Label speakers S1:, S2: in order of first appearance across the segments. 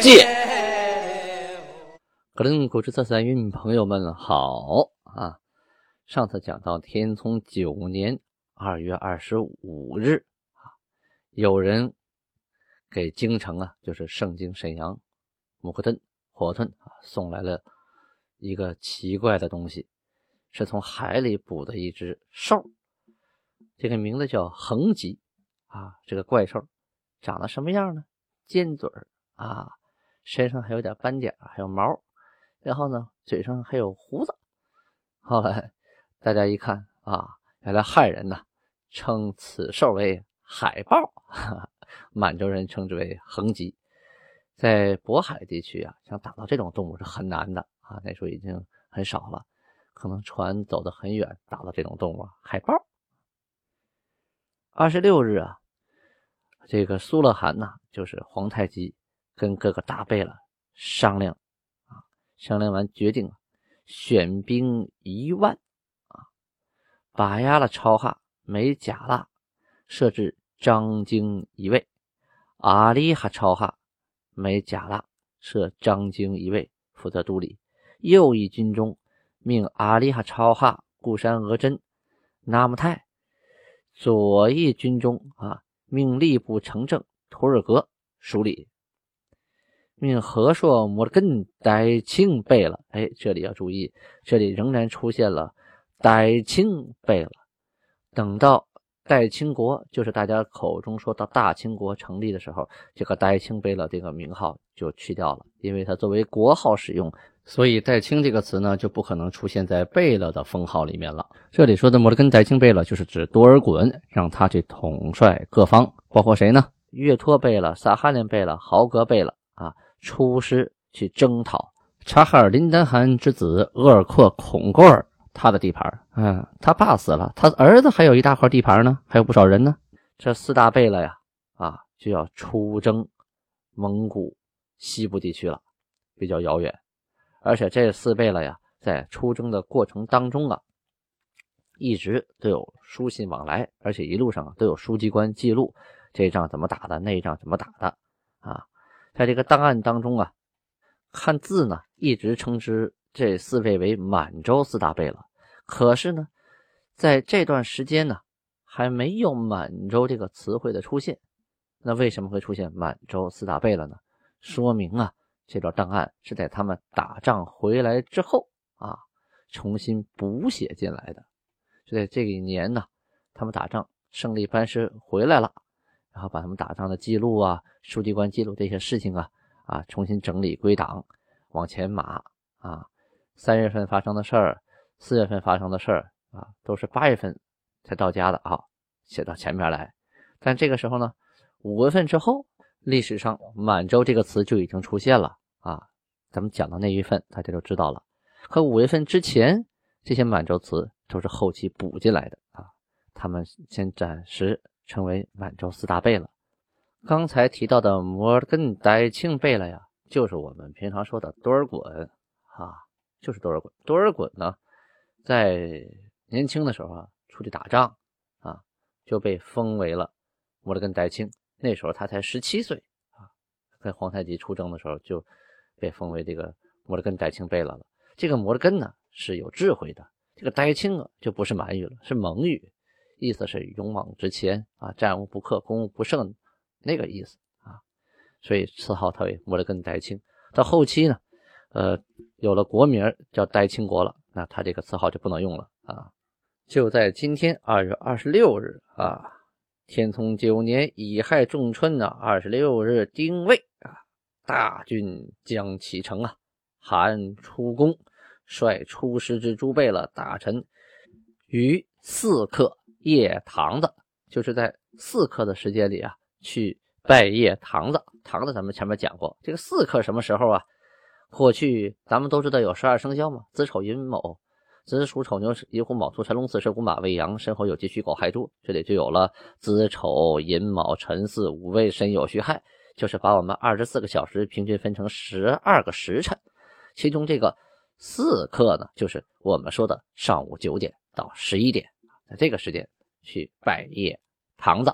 S1: 借》。格林古之色三韵，朋友们好啊！上次讲到天聪九年二月二十五日啊，有人给京城啊，就是盛京沈阳木克顿火顿啊，送来了一个奇怪的东西，是从海里捕的一只兽，这个名字叫横棘啊。这个怪兽长得什么样呢？尖嘴啊，身上还有点斑点，还有毛。然后呢，嘴上还有胡子。后来大家一看啊，原来汉人呢称此兽为海豹，满洲人称之为横棘。在渤海地区啊，想打到这种动物是很难的啊，那时候已经很少了，可能船走得很远，打到这种动物海豹。二十六日啊，这个苏勒汗呢，就是皇太极，跟各个大贝勒商量啊。商量完，决定选兵一万啊，把压了超哈美甲剌，设置张京一位；阿里哈超哈美甲剌，设张京一位负责督理。右翼军中命阿里哈超哈固山额真、纳木泰；左翼军中啊，命吏部承正图尔格署理。命和硕摩根代清贝勒，哎，这里要注意，这里仍然出现了代清贝勒。等到代清国，就是大家口中说到大清国成立的时候，这个代清贝勒这个名号就去掉了，因为它作为国号使用，所以代清这个词呢就不可能出现在贝勒的封号里面了。这里说的摩尔根代清贝勒，就是指多尔衮，让他去统帅各方，包括谁呢？岳托贝勒、萨哈林贝勒、豪格贝勒啊。出师去征讨察哈尔林丹汗之子额尔阔孔过尔，他的地盘嗯，他爸死了，他儿子还有一大块地盘呢，还有不少人呢。这四大贝勒呀，啊，就要出征蒙古西部地区了，比较遥远。而且这四贝勒呀，在出征的过程当中啊，一直都有书信往来，而且一路上都有书记官记录这仗怎么打的，那一仗怎么打的啊。在这个档案当中啊，看字呢，一直称之这四位为满洲四大贝勒。可是呢，在这段时间呢，还没有满洲这个词汇的出现。那为什么会出现满洲四大贝勒呢？说明啊，这段档案是在他们打仗回来之后啊，重新补写进来的。就在这一年呢，他们打仗胜利班师回来了。然后把他们打仗的记录啊、书记官记录这些事情啊啊重新整理归档，往前码啊。三月份发生的事儿，四月份发生的事儿啊，都是八月份才到家的啊，写到前面来。但这个时候呢，五月份之后，历史上“满洲”这个词就已经出现了啊。咱们讲到那一份，大家就知道了。可五月份之前，这些满洲词都是后期补进来的啊。他们先暂时。成为满洲四大贝勒。刚才提到的摩尔根代庆贝勒呀，就是我们平常说的多尔衮啊，就是多尔衮。多尔衮呢，在年轻的时候啊，出去打仗啊，就被封为了摩尔根代庆。那时候他才十七岁啊，跟皇太极出征的时候就被封为这个摩尔根代庆贝勒了。这个摩尔根呢是有智慧的，这个代庆啊就不是满语了，是蒙语。意思是勇往直前啊，战无不克，攻无不胜，那个意思啊，所以赐号他为摩勒根代清。到后期呢，呃，有了国名叫代清国了，那他这个词号就不能用了啊。就在今天二月二十六日啊，天聪九年乙亥仲春呢，二十六日丁未啊，大军将启程啊，韩出宫，率出师之诸贝勒大臣于四刻。夜堂子，就是在四刻的时间里啊，去拜谒堂子。堂子咱们前面讲过，这个四克什么时候啊？过去咱们都知道有十二生肖嘛，子丑寅卯，子鼠丑牛寅虎卯兔辰龙巳蛇午马未羊申猴酉鸡戌狗亥猪，这里就有了子丑寅卯辰巳午未申酉戌亥，就是把我们二十四个小时平均分成十二个时辰，其中这个四克呢，就是我们说的上午九点到十一点，在这个时间去拜谒堂子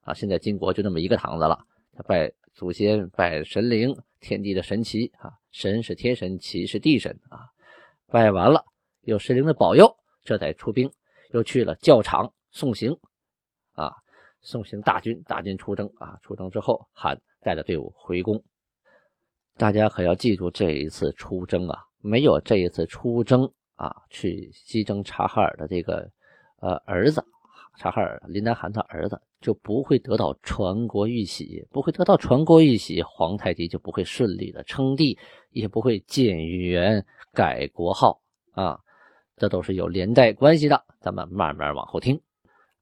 S1: 啊。现在金国就这么一个堂子了，他拜祖先，拜神灵。天地的神奇啊，神是天神，奇是地神啊。拜完了，有神灵的保佑，这才出兵，又去了教场送行啊，送行大军，大军出征啊。出征之后，韩带着队伍回宫。大家可要记住，这一次出征啊，没有这一次出征啊，去西征察哈尔的这个呃儿子。察哈尔林丹汗他儿子就不会得到传国玉玺，不会得到传国玉玺，皇太极就不会顺利的称帝，也不会建元改国号啊，这都是有连带关系的。咱们慢慢往后听。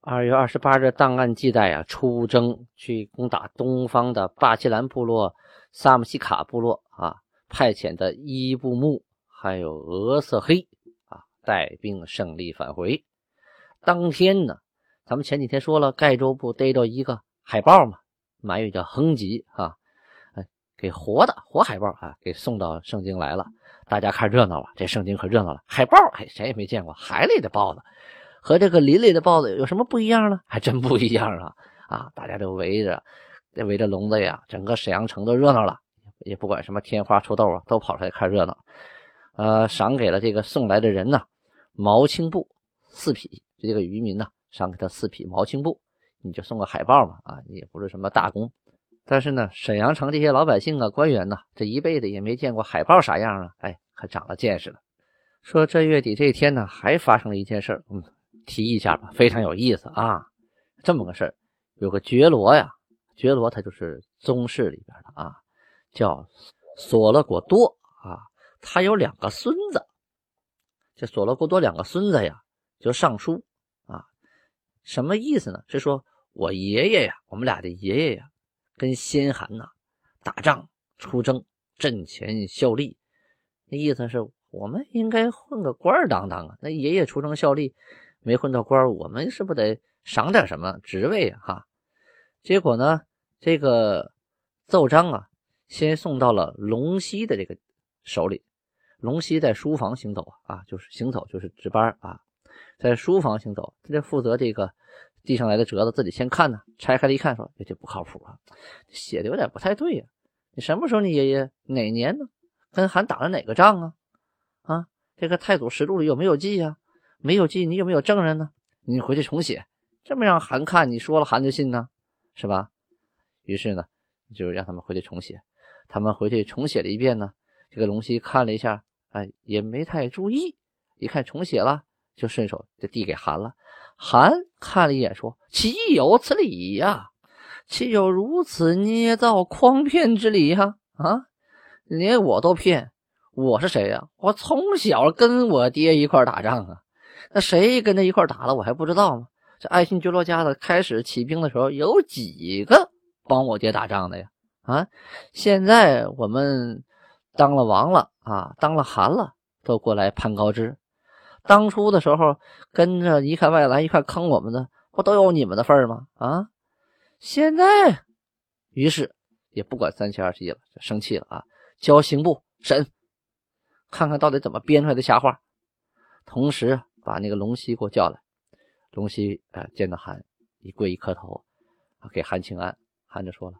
S1: 二月二十八日档案记载啊，出征去攻打东方的巴基兰部落、萨姆西卡部落啊，派遣的伊布木还有俄色黑啊，带兵胜利返回。当天呢。咱们前几天说了，盖州不逮着一个海豹嘛，满语叫哼吉啊，哎，给活的活海豹啊，给送到圣经来了。大家看热闹了，这圣经可热闹了。海豹，哎，谁也没见过海里的豹子，和这个林里的豹子有什么不一样呢？还真不一样啊！啊，大家都围着，围着笼子呀，整个沈阳城都热闹了，也不管什么天花、臭豆啊，都跑出来看热闹。呃，赏给了这个送来的人呢，毛青布四匹，这个渔民呢。赏给他四匹毛青布，你就送个海报嘛啊，也不是什么大功。但是呢，沈阳城这些老百姓啊、官员呢，这一辈子也没见过海报啥样啊，哎，可长了见识了。说这月底这一天呢，还发生了一件事嗯，提一下吧，非常有意思啊。这么个事儿，有个觉罗呀，觉罗他就是宗室里边的啊，叫索勒果多啊，他有两个孙子，这索勒果多两个孙子呀，就上书。什么意思呢？是说我爷爷呀，我们俩的爷爷呀，跟先汗呐打仗出征，阵前效力。那意思是我们应该混个官当当啊。那爷爷出征效力，没混到官我们是不得赏点什么职位啊？哈。结果呢，这个奏章啊，先送到了龙溪的这个手里。龙溪在书房行走，啊，就是行走，就是值班啊。在书房行走，他就负责这个递上来的折子，自己先看呢。拆开了一看，说：“这就不靠谱啊，写的有点不太对呀。你什么时候你爷爷哪年呢？跟韩打了哪个仗啊？啊，这个太祖实录里有没有记呀？没有记，你有没有证人呢？你回去重写，这么让韩看，你说了韩就信呢，是吧？于是呢，就让他们回去重写。他们回去重写了一遍呢。这个龙溪看了一下，哎，也没太注意，一看重写了。就顺手就递给韩了，韩看了一眼，说：“岂有此理呀？岂有如此捏造诓骗之理呀？啊，连我都骗，我是谁呀？我从小跟我爹一块打仗啊，那谁跟他一块打了，我还不知道吗？这爱新觉罗家的开始起兵的时候，有几个帮我爹打仗的呀？啊，现在我们当了王了啊，当了韩了，都过来攀高枝。”当初的时候，跟着一看外来，一看坑我们的，不都有你们的份儿吗？啊！现在，于是也不管三七二十一了，生气了啊！交刑部审，看看到底怎么编出来的瞎话。同时把那个龙溪给我叫来。龙溪啊，见到韩一跪一磕头，给韩请安。韩就说了：“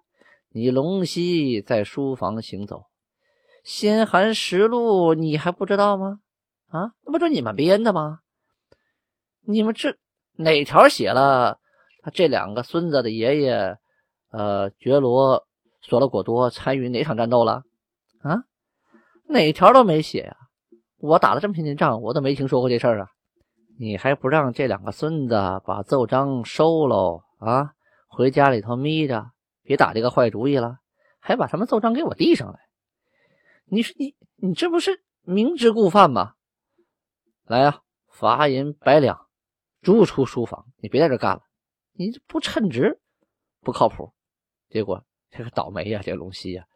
S1: 你龙溪在书房行走，先韩实录你还不知道吗？”啊，那不就你们编的吗？你们这哪条写了他这两个孙子的爷爷，呃，觉罗索勒果多参与哪场战斗了？啊，哪条都没写呀！我打了这么些年仗，我都没听说过这事儿啊！你还不让这两个孙子把奏章收喽？啊，回家里头眯着，别打这个坏主意了，还把他们奏章给我递上来。你说你你这不是明知故犯吗？来呀，罚银百两，逐出书房。你别在这干了，你这不称职，不靠谱。结果这个倒霉呀，这龙溪呀，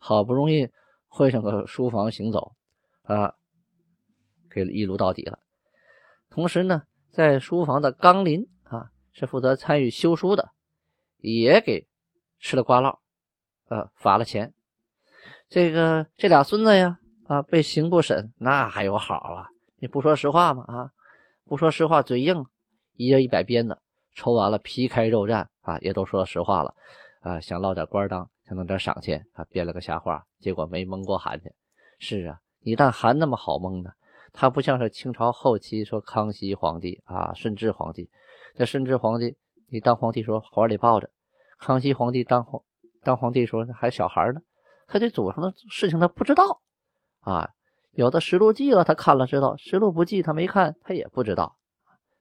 S1: 好不容易混上个书房行走啊，给一撸到底了。同时呢，在书房的刚林啊，是负责参与修书的，也给吃了瓜烙，呃，罚了钱。这个这俩孙子呀，啊，被刑部审，那还有好啊？你不说实话吗？啊，不说实话，嘴硬，一人一百鞭子，抽完了皮开肉绽啊，也都说实话了啊，想捞点官当，想弄点赏钱啊，编了个瞎话，结果没蒙过韩去。是啊，你但函那么好蒙呢？他不像是清朝后期说康熙皇帝啊，顺治皇帝，那顺治皇帝你当皇帝时候怀里抱着，康熙皇帝当皇当皇帝时候还小孩呢。他这祖上的事情他不知道啊，有的实录记了，他看了知道；实录不记，他没看，他也不知道。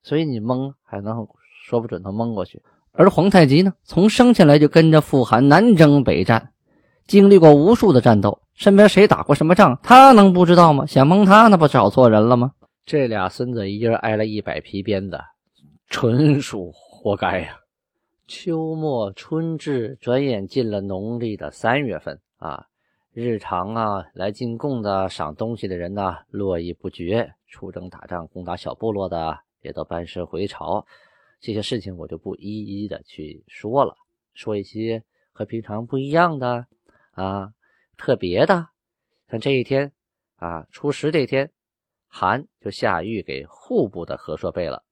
S1: 所以你蒙还能说不准他蒙过去。而皇太极呢，从生下来就跟着傅寒南征北战，经历过无数的战斗，身边谁打过什么仗，他能不知道吗？想蒙他，那不找错人了吗？这俩孙子一人挨了一百皮鞭子，纯属活该呀！秋末春至，转眼进了农历的三月份。啊，日常啊，来进贡的、赏东西的人呢，络绎不绝；出征打仗、攻打小部落的，也都班师回朝。这些事情我就不一一的去说了，说一些和平常不一样的啊，特别的。像这一天啊，初十这天，韩就下谕给户部的和硕贝了。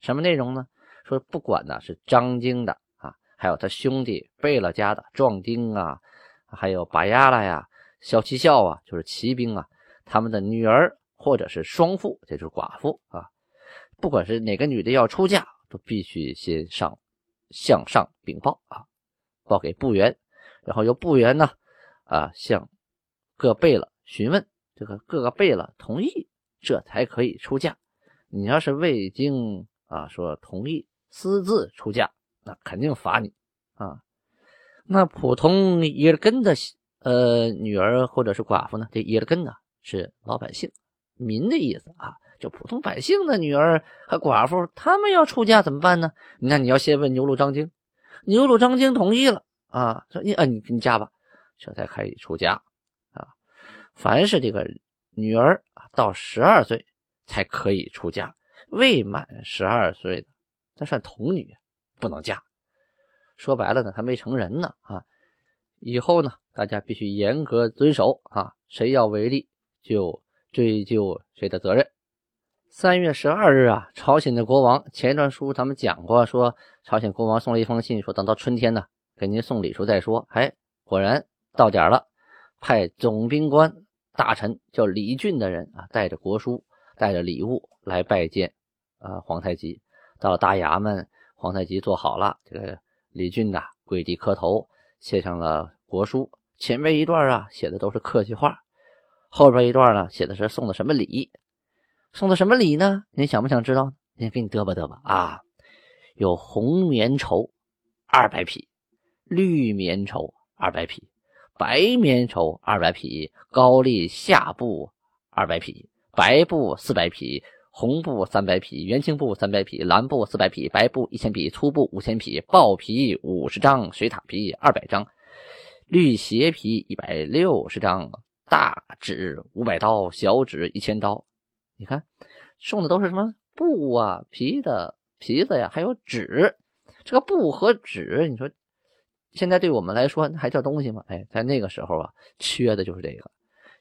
S1: 什么内容呢？说不管呢是张经的啊，还有他兄弟贝勒家的壮丁啊。还有拔牙了呀，骁骑校啊，就是骑兵啊，他们的女儿或者是双妇，这就是寡妇啊。不管是哪个女的要出嫁，都必须先上向上禀报啊，报给部员，然后由部员呢啊向各贝勒询问，这个各个贝勒同意，这才可以出嫁。你要是未经啊说同意私自出嫁，那肯定罚你啊。那普通耶尔根的呃女儿或者是寡妇呢？这耶尔根呢是老百姓民的意思啊，就普通百姓的女儿和寡妇，他们要出嫁怎么办呢？那你要先问牛录张经，牛录张经同意了啊，说你啊你你嫁吧，这才可以出嫁啊。凡是这个女儿到十二岁才可以出嫁，未满十二岁的那算童女，不能嫁。说白了呢，还没成人呢啊！以后呢，大家必须严格遵守啊，谁要违例就追究谁的责任。三月十二日啊，朝鲜的国王前一段书咱们讲过，说朝鲜国王送了一封信，说等到春天呢，给您送礼数再说。哎，果然到点了，派总兵官大臣叫李俊的人啊，带着国书，带着礼物来拜见啊皇太极。到了大衙门，皇太极坐好了，这个。李俊呐，跪地磕头，写上了国书。前面一段啊，写的都是客气话；后边一段呢，写的是送的什么礼。送的什么礼呢？您想不想知道？先给你嘚吧嘚吧啊！有红棉绸二百匹，绿棉绸二百匹，白棉绸二百匹，高丽下布二百匹，白布四百匹。红布三百匹，元青布三百匹，蓝布四百匹，白布一千匹，粗布五千匹，豹皮五十张，水獭皮二百张，绿鞋皮一百六十张，大纸五百刀，小纸一千刀。你看，送的都是什么布啊、皮的皮子呀，还有纸。这个布和纸，你说现在对我们来说还叫东西吗？哎，在那个时候啊，缺的就是这个。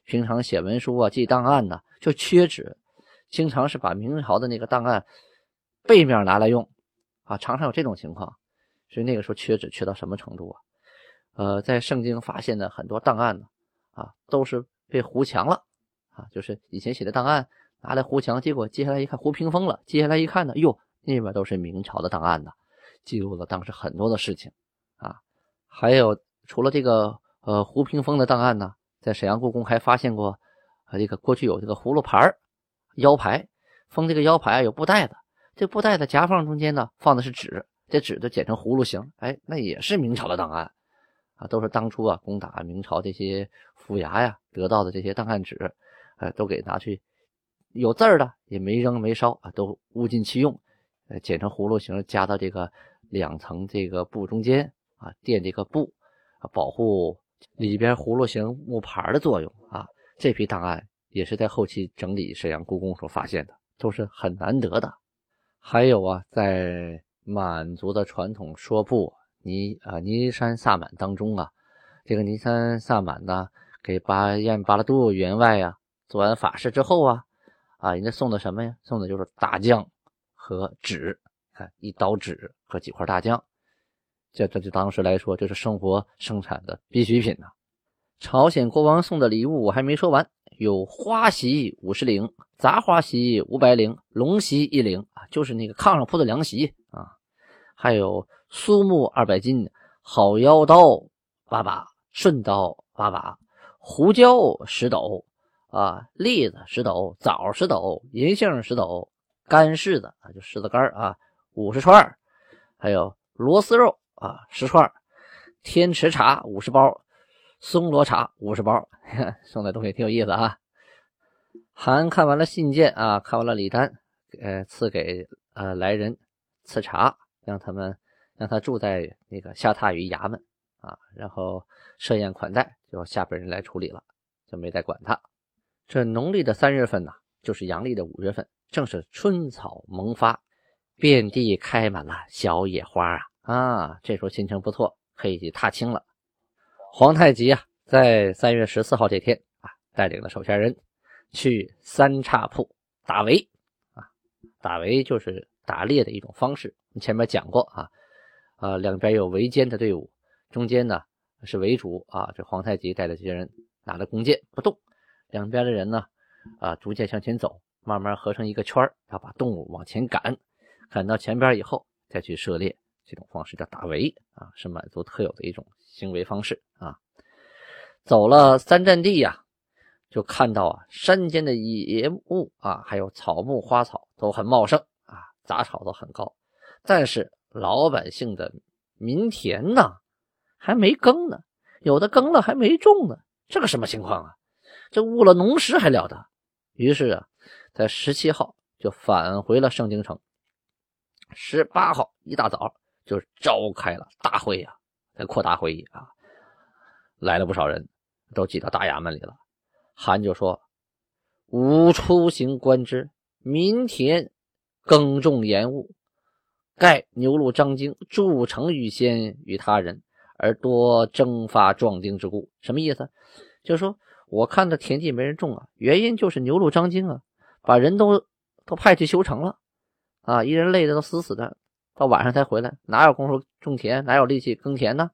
S1: 平常写文书啊、记档案呢，就缺纸。经常是把明朝的那个档案背面拿来用啊，常常有这种情况，所以那个时候缺纸缺到什么程度啊？呃，在圣经发现的很多档案呢，啊，都是被糊墙了啊，就是以前写的档案拿来糊墙，结果接下来一看糊屏风了，接下来一看呢，哟，那边都是明朝的档案呢，记录了当时很多的事情啊。还有除了这个呃糊屏风的档案呢，在沈阳故宫还发现过啊，这个过去有这个葫芦牌。腰牌封这个腰牌有布袋子，这布袋子夹缝中间呢放的是纸，这纸都剪成葫芦形，哎，那也是明朝的档案啊，都是当初啊攻打明朝这些府衙呀得到的这些档案纸，呃，都给拿去有字儿的也没扔没烧啊，都物尽其用，呃，剪成葫芦形夹到这个两层这个布中间啊，垫这个布，保护里边葫芦形木牌的作用啊。这批档案也是在后期整理沈阳故宫所发现的，都是很难得的。还有啊，在满族的传统说布尼啊尼山萨满当中啊，这个尼山萨满呢，给巴彦巴拉杜员外呀做完法事之后啊，啊，人家送的什么呀？送的就是大酱和纸，看一刀纸和几块大酱。这这就当时来说，这是生活生产的必需品呐。朝鲜国王送的礼物我还没说完，有花席五十领，杂花席五百领，龙席一领啊，就是那个炕上铺的凉席啊。还有苏木二百斤，好腰刀八把，顺刀八把，胡椒十斗啊，栗子十斗，枣十斗，银杏十斗，干柿子啊，就柿子干啊，五十串，还有螺丝肉。啊，十串天池茶五十包，松萝茶五十包，送的东西挺有意思啊。韩看完了信件啊，看完了礼单，呃，赐给呃来人赐茶，让他们让他住在那个下榻于衙门啊，然后设宴款待，就下边人来处理了，就没再管他。这农历的三月份呢，就是阳历的五月份，正是春草萌发，遍地开满了小野花啊。啊，这时候心情不错，可以去踏青了。皇太极啊，在三月十四号这天啊，带领了手下人去三岔铺打围啊。打围就是打猎的一种方式，前面讲过啊。啊，两边有围歼的队伍，中间呢是围主啊。这皇太极带着这些人拿着弓箭不动，两边的人呢啊逐渐向前走，慢慢合成一个圈要把动物往前赶，赶到前边以后再去射猎。这种方式叫打围啊，是满族特有的一种行为方式啊。走了三站地呀，就看到啊，山间的野木啊，还有草木花草都很茂盛啊，杂草都很高。但是老百姓的民田呢，还没耕呢，有的耕了还没种呢，这个什么情况啊？这误了农时还了得？于是啊，在十七号就返回了盛京城。十八号一大早。就召开了大会呀，在扩大会议啊，来了不少人，都挤到大衙门里了。韩就说：“吾出行观之，民田耕种延误，盖牛鹿张京筑城于先于他人，而多征发壮丁之故。”什么意思？就是说我看到田地没人种啊，原因就是牛鹿张京啊，把人都都派去修城了啊，一人累得都死死的。到晚上才回来，哪有功夫种田？哪有力气耕田呢？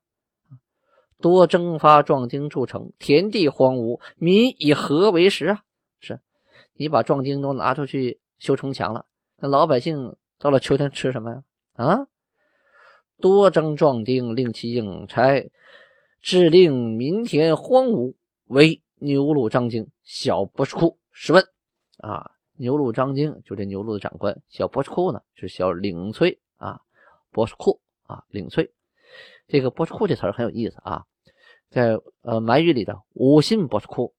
S1: 多征发壮丁筑城，田地荒芜，民以何为食啊？是你把壮丁都拿出去修城墙了，那老百姓到了秋天吃什么呀？啊！多征壮丁，令其应差，致令民田荒芜，为牛鹿张京小博士库试问啊！牛鹿张京就这牛鹿的长官，小博士库呢是小领崔。啊，博士库啊，领粹，这个博士库这词儿很有意思啊，在呃满语里的无心博士库，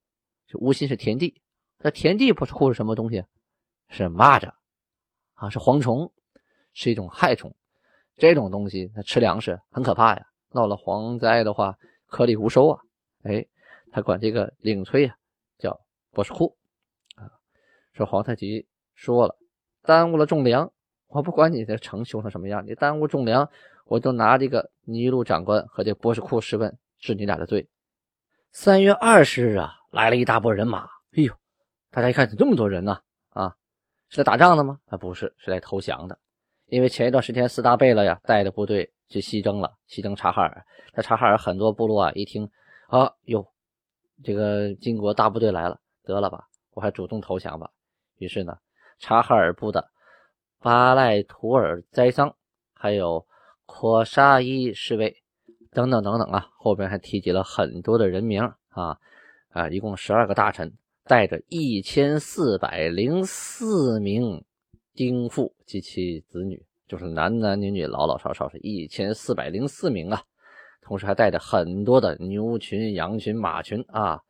S1: 无心是田地，那田地博士库是什么东西？是蚂蚱啊，是蝗虫，是一种害虫，这种东西它吃粮食很可怕呀，闹了蝗灾的话颗粒无收啊，哎，他管这个领粹啊叫博士库啊，说皇太极说了，耽误了种粮。我不管你的城修成什么样，你耽误种粮，我就拿这个尼禄长官和这波什库试问，治你俩的罪。三月二十日啊，来了一大波人马。哎呦，大家一看，怎么这么多人呢？啊，是来打仗的吗？啊，不是，是来投降的。因为前一段时间四大贝勒呀带着部队去西征了，西征察哈尔。在察哈尔很多部落啊，一听啊哟，这个金国大部队来了，得了吧，我还主动投降吧。于是呢，察哈尔部的。巴赖图尔栽桑，还有阔沙伊侍卫等等等等啊，后边还提及了很多的人名啊啊，一共十二个大臣带着一千四百零四名丁父及其子女，就是男男女女、老老少少是一千四百零四名啊，同时还带着很多的牛群、羊群、马群啊，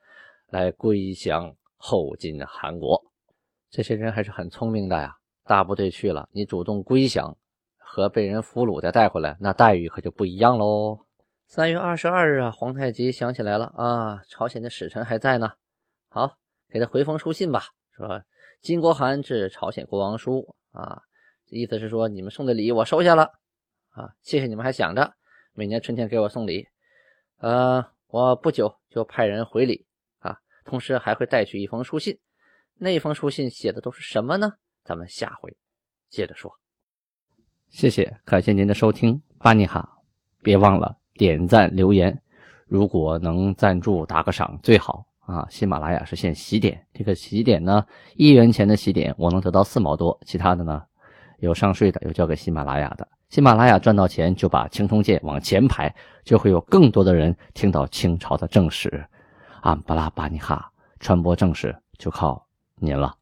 S1: 来归降后金韩国。这些人还是很聪明的呀。大部队去了，你主动归降和被人俘虏再带回来，那待遇可就不一样喽。三月二十二日啊，皇太极想起来了啊，朝鲜的使臣还在呢。好，给他回封书信吧，说金国函致朝鲜国王书啊，意思是说你们送的礼我收下了啊，谢谢你们还想着每年春天给我送礼。呃，我不久就派人回礼啊，同时还会带去一封书信。那封书信写的都是什么呢？咱们下回接着说。谢谢，感谢您的收听，巴尼哈，别忘了。点赞留言，如果能赞助打个赏最好啊！喜马拉雅是限喜点，这个喜点呢，一元钱的喜点我能得到四毛多，其他的呢有上税的，有交给喜马拉雅的。喜马拉雅赚到钱就把青铜剑往前排，就会有更多的人听到清朝的正史。安巴拉巴尼哈，传播正史就靠您了。